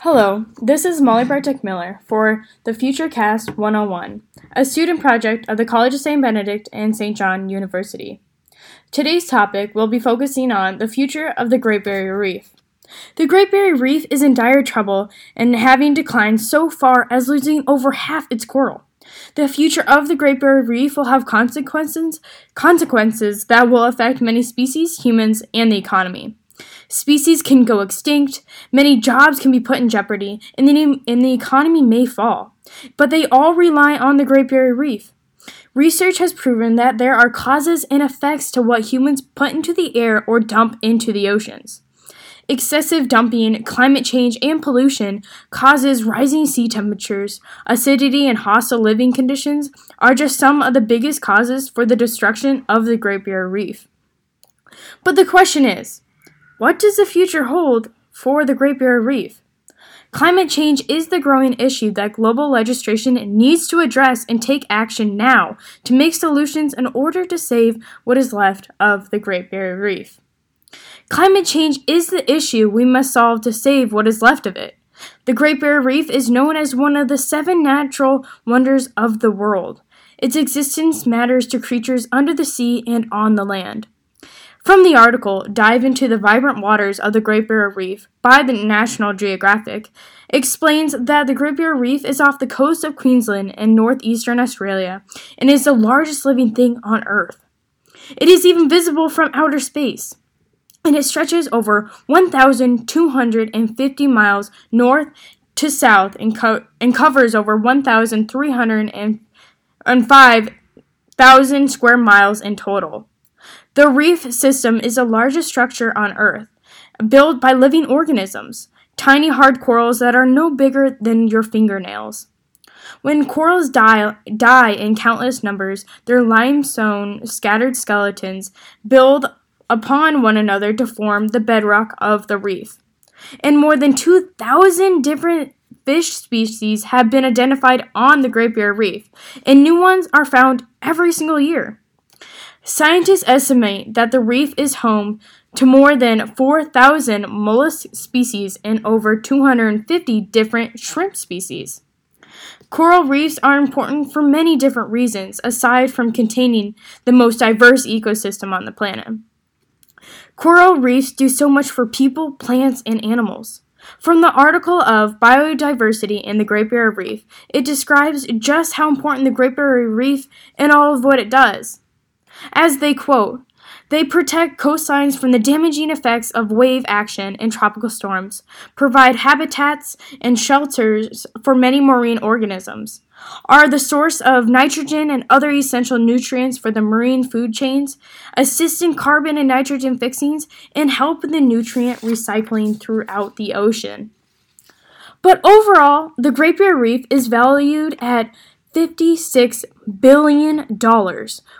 Hello, this is Molly Bartek Miller for the FutureCast 101, a student project of the College of St. Benedict and St. John University. Today's topic will be focusing on the future of the Great Barrier Reef. The Great Barrier Reef is in dire trouble and having declined so far as losing over half its coral. The future of the Great Barrier Reef will have consequences, consequences that will affect many species, humans, and the economy. Species can go extinct, many jobs can be put in jeopardy, and the, and the economy may fall. But they all rely on the Great Barrier Reef. Research has proven that there are causes and effects to what humans put into the air or dump into the oceans. Excessive dumping, climate change, and pollution causes rising sea temperatures. Acidity and hostile living conditions are just some of the biggest causes for the destruction of the Great Barrier Reef. But the question is, what does the future hold for the Great Barrier Reef? Climate change is the growing issue that global legislation needs to address and take action now to make solutions in order to save what is left of the Great Barrier Reef. Climate change is the issue we must solve to save what is left of it. The Great Barrier Reef is known as one of the seven natural wonders of the world. Its existence matters to creatures under the sea and on the land. From the article, Dive into the Vibrant Waters of the Great Barrier Reef by the National Geographic, explains that the Great Barrier Reef is off the coast of Queensland in northeastern Australia and is the largest living thing on Earth. It is even visible from outer space, and it stretches over 1,250 miles north to south and, co- and covers over 1,305,000 square miles in total. The reef system is the largest structure on Earth, built by living organisms, tiny hard corals that are no bigger than your fingernails. When corals die, die in countless numbers, their limestone scattered skeletons build upon one another to form the bedrock of the reef. And more than 2,000 different fish species have been identified on the Great Barrier Reef, and new ones are found every single year. Scientists estimate that the reef is home to more than 4,000 mollusk species and over 250 different shrimp species. Coral reefs are important for many different reasons, aside from containing the most diverse ecosystem on the planet. Coral reefs do so much for people, plants, and animals. From the article of Biodiversity in the Great Barrier Reef, it describes just how important the Great Barrier Reef and all of what it does. As they quote, they protect coastlines from the damaging effects of wave action and tropical storms, provide habitats and shelters for many marine organisms, are the source of nitrogen and other essential nutrients for the marine food chains, assist in carbon and nitrogen fixings, and help in the nutrient recycling throughout the ocean. But overall, the Great Barrier Reef is valued at $56 billion,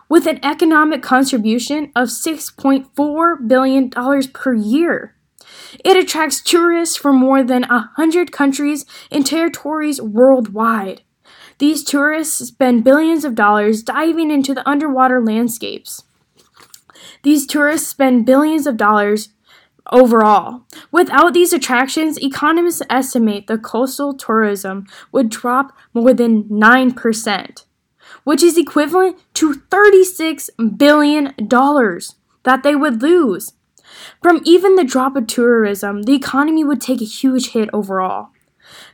with an economic contribution of $6.4 billion per year. It attracts tourists from more than 100 countries and territories worldwide. These tourists spend billions of dollars diving into the underwater landscapes. These tourists spend billions of dollars overall. Without these attractions, economists estimate the coastal tourism would drop more than 9%, which is equivalent to $36 billion that they would lose. From even the drop of tourism, the economy would take a huge hit overall.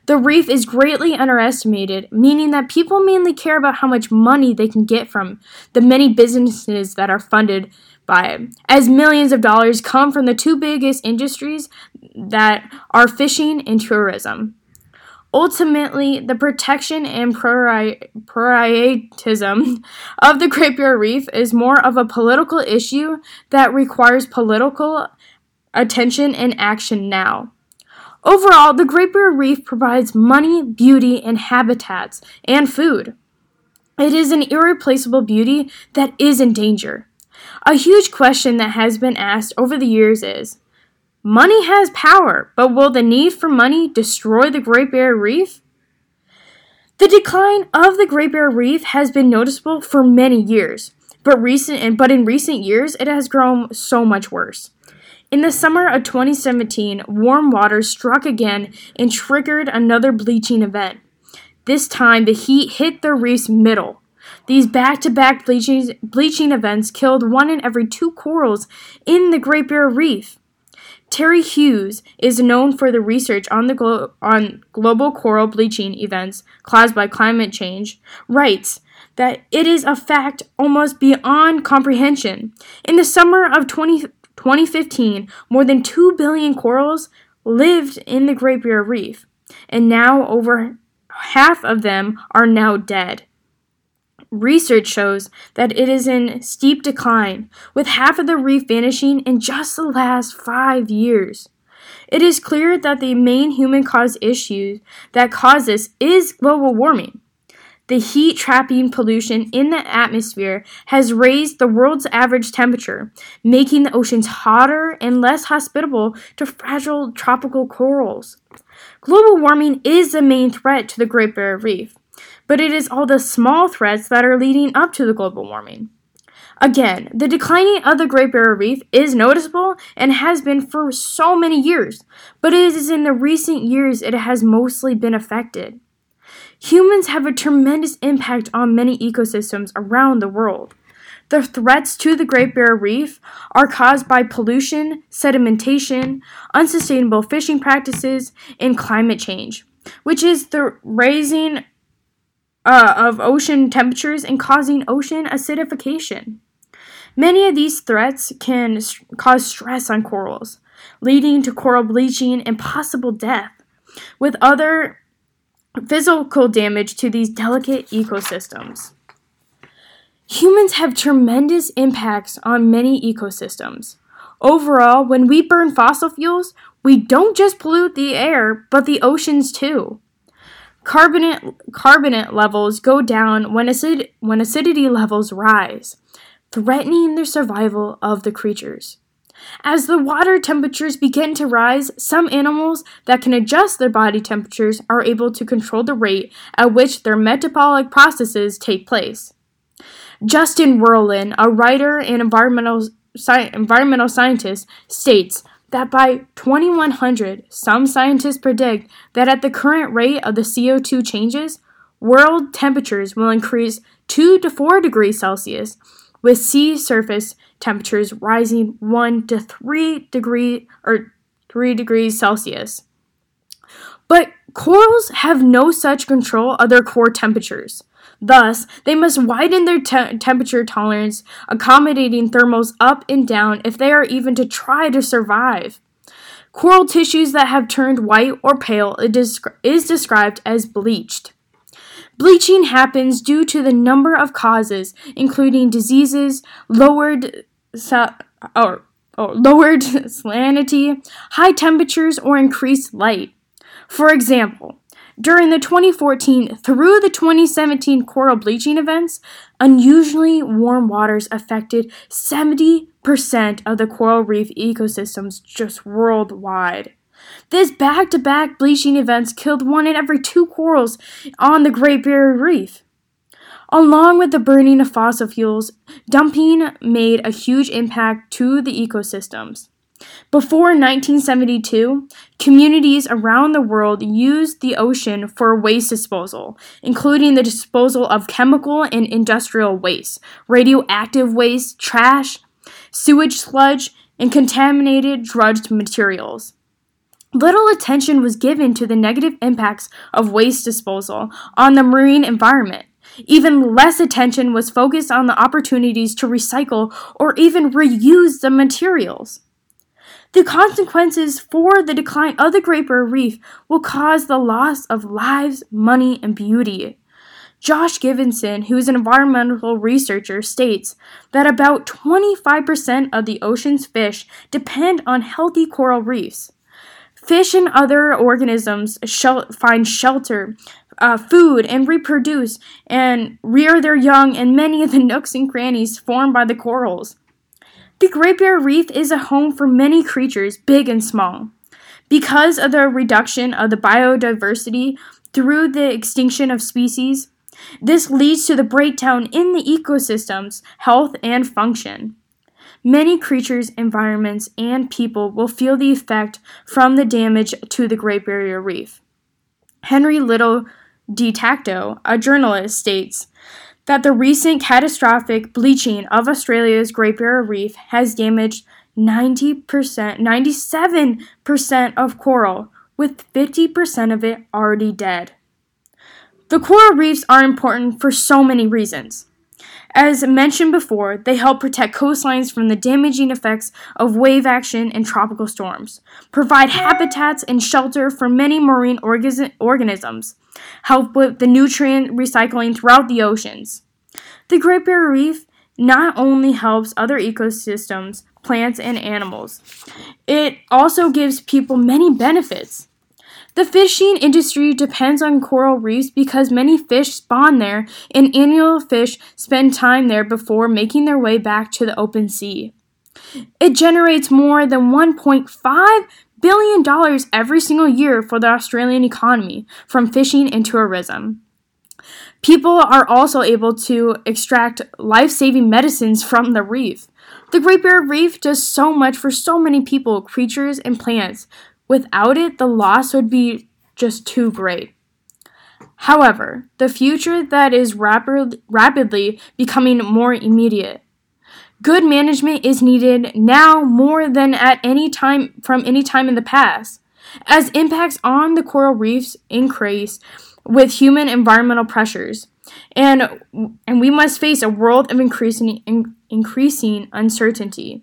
The reef is greatly underestimated, meaning that people mainly care about how much money they can get from the many businesses that are funded by it, as millions of dollars come from the two biggest industries that are fishing and tourism. Ultimately, the protection and prioritism of the Great Barrier Reef is more of a political issue that requires political attention and action now. Overall, the Great Barrier Reef provides money, beauty, and habitats, and food. It is an irreplaceable beauty that is in danger. A huge question that has been asked over the years is Money has power, but will the need for money destroy the Great Barrier Reef? The decline of the Great Barrier Reef has been noticeable for many years, but recent but in recent years it has grown so much worse. In the summer of 2017, warm waters struck again and triggered another bleaching event. This time, the heat hit the reef's middle. These back to back bleaching events killed one in every two corals in the Great Barrier Reef. Terry Hughes is known for the research on the glo- on global coral bleaching events caused by climate change. Writes that it is a fact almost beyond comprehension. In the summer of 20, 2015, more than 2 billion corals lived in the Great Barrier Reef, and now over half of them are now dead. Research shows that it is in steep decline, with half of the reef vanishing in just the last five years. It is clear that the main human caused issue that causes is global warming. The heat trapping pollution in the atmosphere has raised the world's average temperature, making the oceans hotter and less hospitable to fragile tropical corals. Global warming is the main threat to the Great Barrier Reef but it is all the small threats that are leading up to the global warming. Again, the declining of the Great Barrier Reef is noticeable and has been for so many years, but it is in the recent years it has mostly been affected. Humans have a tremendous impact on many ecosystems around the world. The threats to the Great Barrier Reef are caused by pollution, sedimentation, unsustainable fishing practices, and climate change, which is the raising uh, of ocean temperatures and causing ocean acidification. Many of these threats can st- cause stress on corals, leading to coral bleaching and possible death, with other physical damage to these delicate ecosystems. Humans have tremendous impacts on many ecosystems. Overall, when we burn fossil fuels, we don't just pollute the air, but the oceans too. Carbonate, carbonate levels go down when, acid, when acidity levels rise, threatening the survival of the creatures. As the water temperatures begin to rise, some animals that can adjust their body temperatures are able to control the rate at which their metabolic processes take place. Justin Werlin, a writer and environmental, sci- environmental scientist, states that by 2100, some scientists predict that at the current rate of the CO2 changes, world temperatures will increase 2 to 4 degrees Celsius, with sea surface temperatures rising 1 to 3 degree or 3 degrees Celsius. But corals have no such control of their core temperatures. Thus, they must widen their te- temperature tolerance, accommodating thermals up and down if they are even to try to survive. Coral tissues that have turned white or pale is described as bleached. Bleaching happens due to the number of causes, including diseases, lowered sa- or, or lowered salinity, high temperatures, or increased light. For example, during the 2014 through the 2017 coral bleaching events, unusually warm waters affected 70% of the coral reef ecosystems just worldwide. This back to back bleaching events killed one in every two corals on the Great Barrier Reef. Along with the burning of fossil fuels, dumping made a huge impact to the ecosystems. Before 1972, communities around the world used the ocean for waste disposal, including the disposal of chemical and industrial waste, radioactive waste, trash, sewage sludge, and contaminated dredged materials. Little attention was given to the negative impacts of waste disposal on the marine environment. Even less attention was focused on the opportunities to recycle or even reuse the materials. The consequences for the decline of the Great Barrier Reef will cause the loss of lives, money, and beauty. Josh Givenson, who is an environmental researcher, states that about 25% of the ocean's fish depend on healthy coral reefs. Fish and other organisms shel- find shelter, uh, food, and reproduce and rear their young in many of the nooks and crannies formed by the corals. The Great Barrier Reef is a home for many creatures, big and small. Because of the reduction of the biodiversity through the extinction of species, this leads to the breakdown in the ecosystem's health and function. Many creatures, environments, and people will feel the effect from the damage to the Great Barrier Reef. Henry Little de Tacto, a journalist, states that the recent catastrophic bleaching of Australia's Great Barrier Reef has damaged 90%, 97% of coral, with 50% of it already dead. The coral reefs are important for so many reasons. As mentioned before, they help protect coastlines from the damaging effects of wave action and tropical storms, provide habitats and shelter for many marine organisms, help with the nutrient recycling throughout the oceans. The Great Barrier Reef not only helps other ecosystems, plants, and animals, it also gives people many benefits. The fishing industry depends on coral reefs because many fish spawn there and annual fish spend time there before making their way back to the open sea. It generates more than $1.5 billion every single year for the Australian economy from fishing and tourism. People are also able to extract life saving medicines from the reef. The Great Barrier Reef does so much for so many people, creatures, and plants Without it, the loss would be just too great. However, the future that is rapid, rapidly becoming more immediate. Good management is needed now more than at any time from any time in the past. As impacts on the coral reefs increase with human environmental pressures, and and we must face a world of increasing in, increasing uncertainty.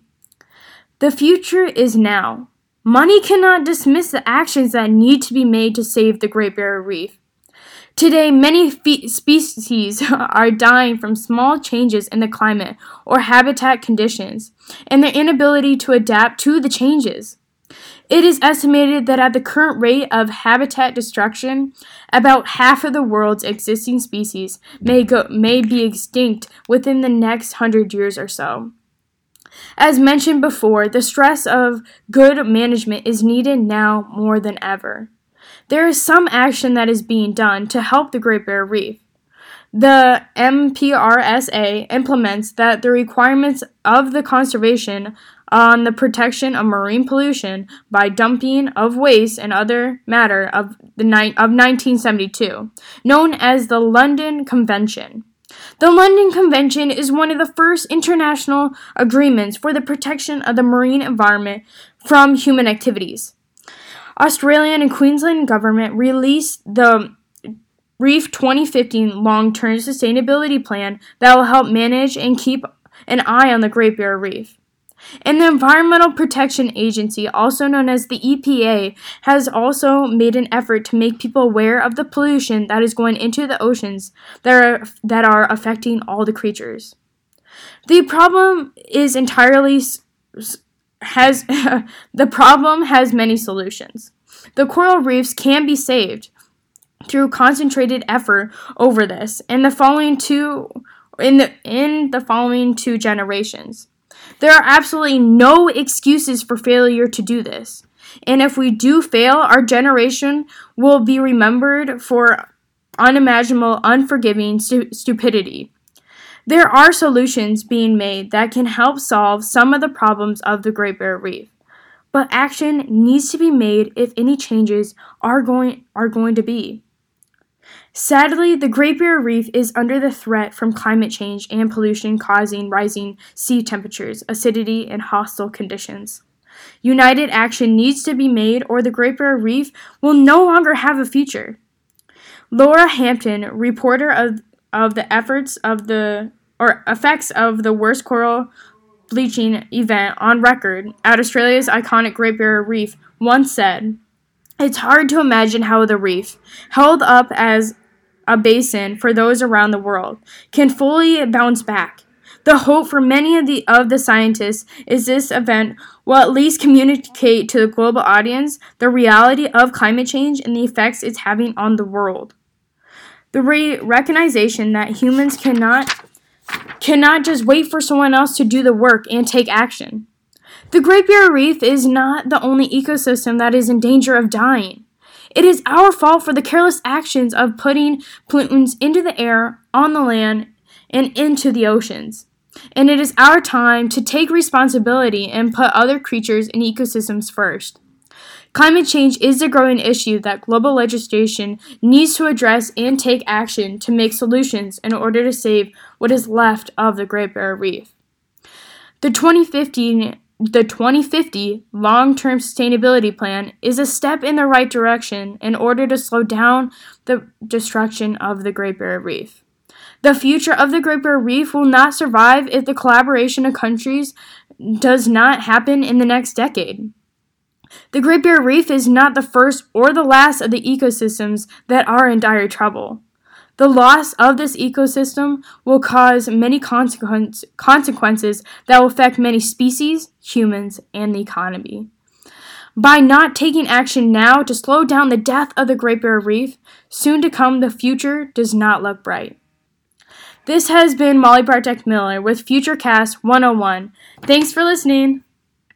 The future is now. Money cannot dismiss the actions that need to be made to save the Great Barrier Reef. Today, many fe- species are dying from small changes in the climate or habitat conditions and their inability to adapt to the changes. It is estimated that at the current rate of habitat destruction, about half of the world's existing species may, go, may be extinct within the next hundred years or so. As mentioned before, the stress of good management is needed now more than ever. There is some action that is being done to help the Great Barrier Reef. The MPRSA implements that the requirements of the conservation on the protection of marine pollution by dumping of waste and other matter of the ni- of 1972, known as the London Convention. The London Convention is one of the first international agreements for the protection of the marine environment from human activities. Australian and Queensland government released the Reef 2015 long-term sustainability plan that will help manage and keep an eye on the Great Barrier Reef. And the Environmental Protection Agency, also known as the EPA, has also made an effort to make people aware of the pollution that is going into the oceans that are, that are affecting all the creatures. The problem is entirely has the problem has many solutions. The coral reefs can be saved through concentrated effort over this in the following two in the in the following two generations. There are absolutely no excuses for failure to do this. And if we do fail, our generation will be remembered for unimaginable, unforgiving stu- stupidity. There are solutions being made that can help solve some of the problems of the Great Barrier Reef. But action needs to be made if any changes are going are going to be. Sadly, the Great Barrier Reef is under the threat from climate change and pollution causing rising sea temperatures, acidity, and hostile conditions. United action needs to be made, or the Great Barrier Reef will no longer have a future. Laura Hampton, reporter of, of the efforts of the or effects of the worst coral bleaching event on record at Australia's iconic Great Barrier Reef, once said, It's hard to imagine how the reef, held up as a basin for those around the world, can fully bounce back. The hope for many of the of the scientists is this event will at least communicate to the global audience the reality of climate change and the effects it's having on the world. The re- recognition that humans cannot cannot just wait for someone else to do the work and take action. The Great Barrier Reef is not the only ecosystem that is in danger of dying. It is our fault for the careless actions of putting pollutants into the air, on the land, and into the oceans. and it is our time to take responsibility and put other creatures and ecosystems first. Climate change is a growing issue that global legislation needs to address and take action to make solutions in order to save what is left of the Great Barrier Reef. The 2015 the 2050 long term sustainability plan is a step in the right direction in order to slow down the destruction of the Great Barrier Reef. The future of the Great Barrier Reef will not survive if the collaboration of countries does not happen in the next decade. The Great Barrier Reef is not the first or the last of the ecosystems that are in dire trouble. The loss of this ecosystem will cause many consequence, consequences that will affect many species, humans, and the economy. By not taking action now to slow down the death of the Great Barrier Reef, soon to come the future does not look bright. This has been Molly Bartek Miller with Futurecast 101. Thanks for listening.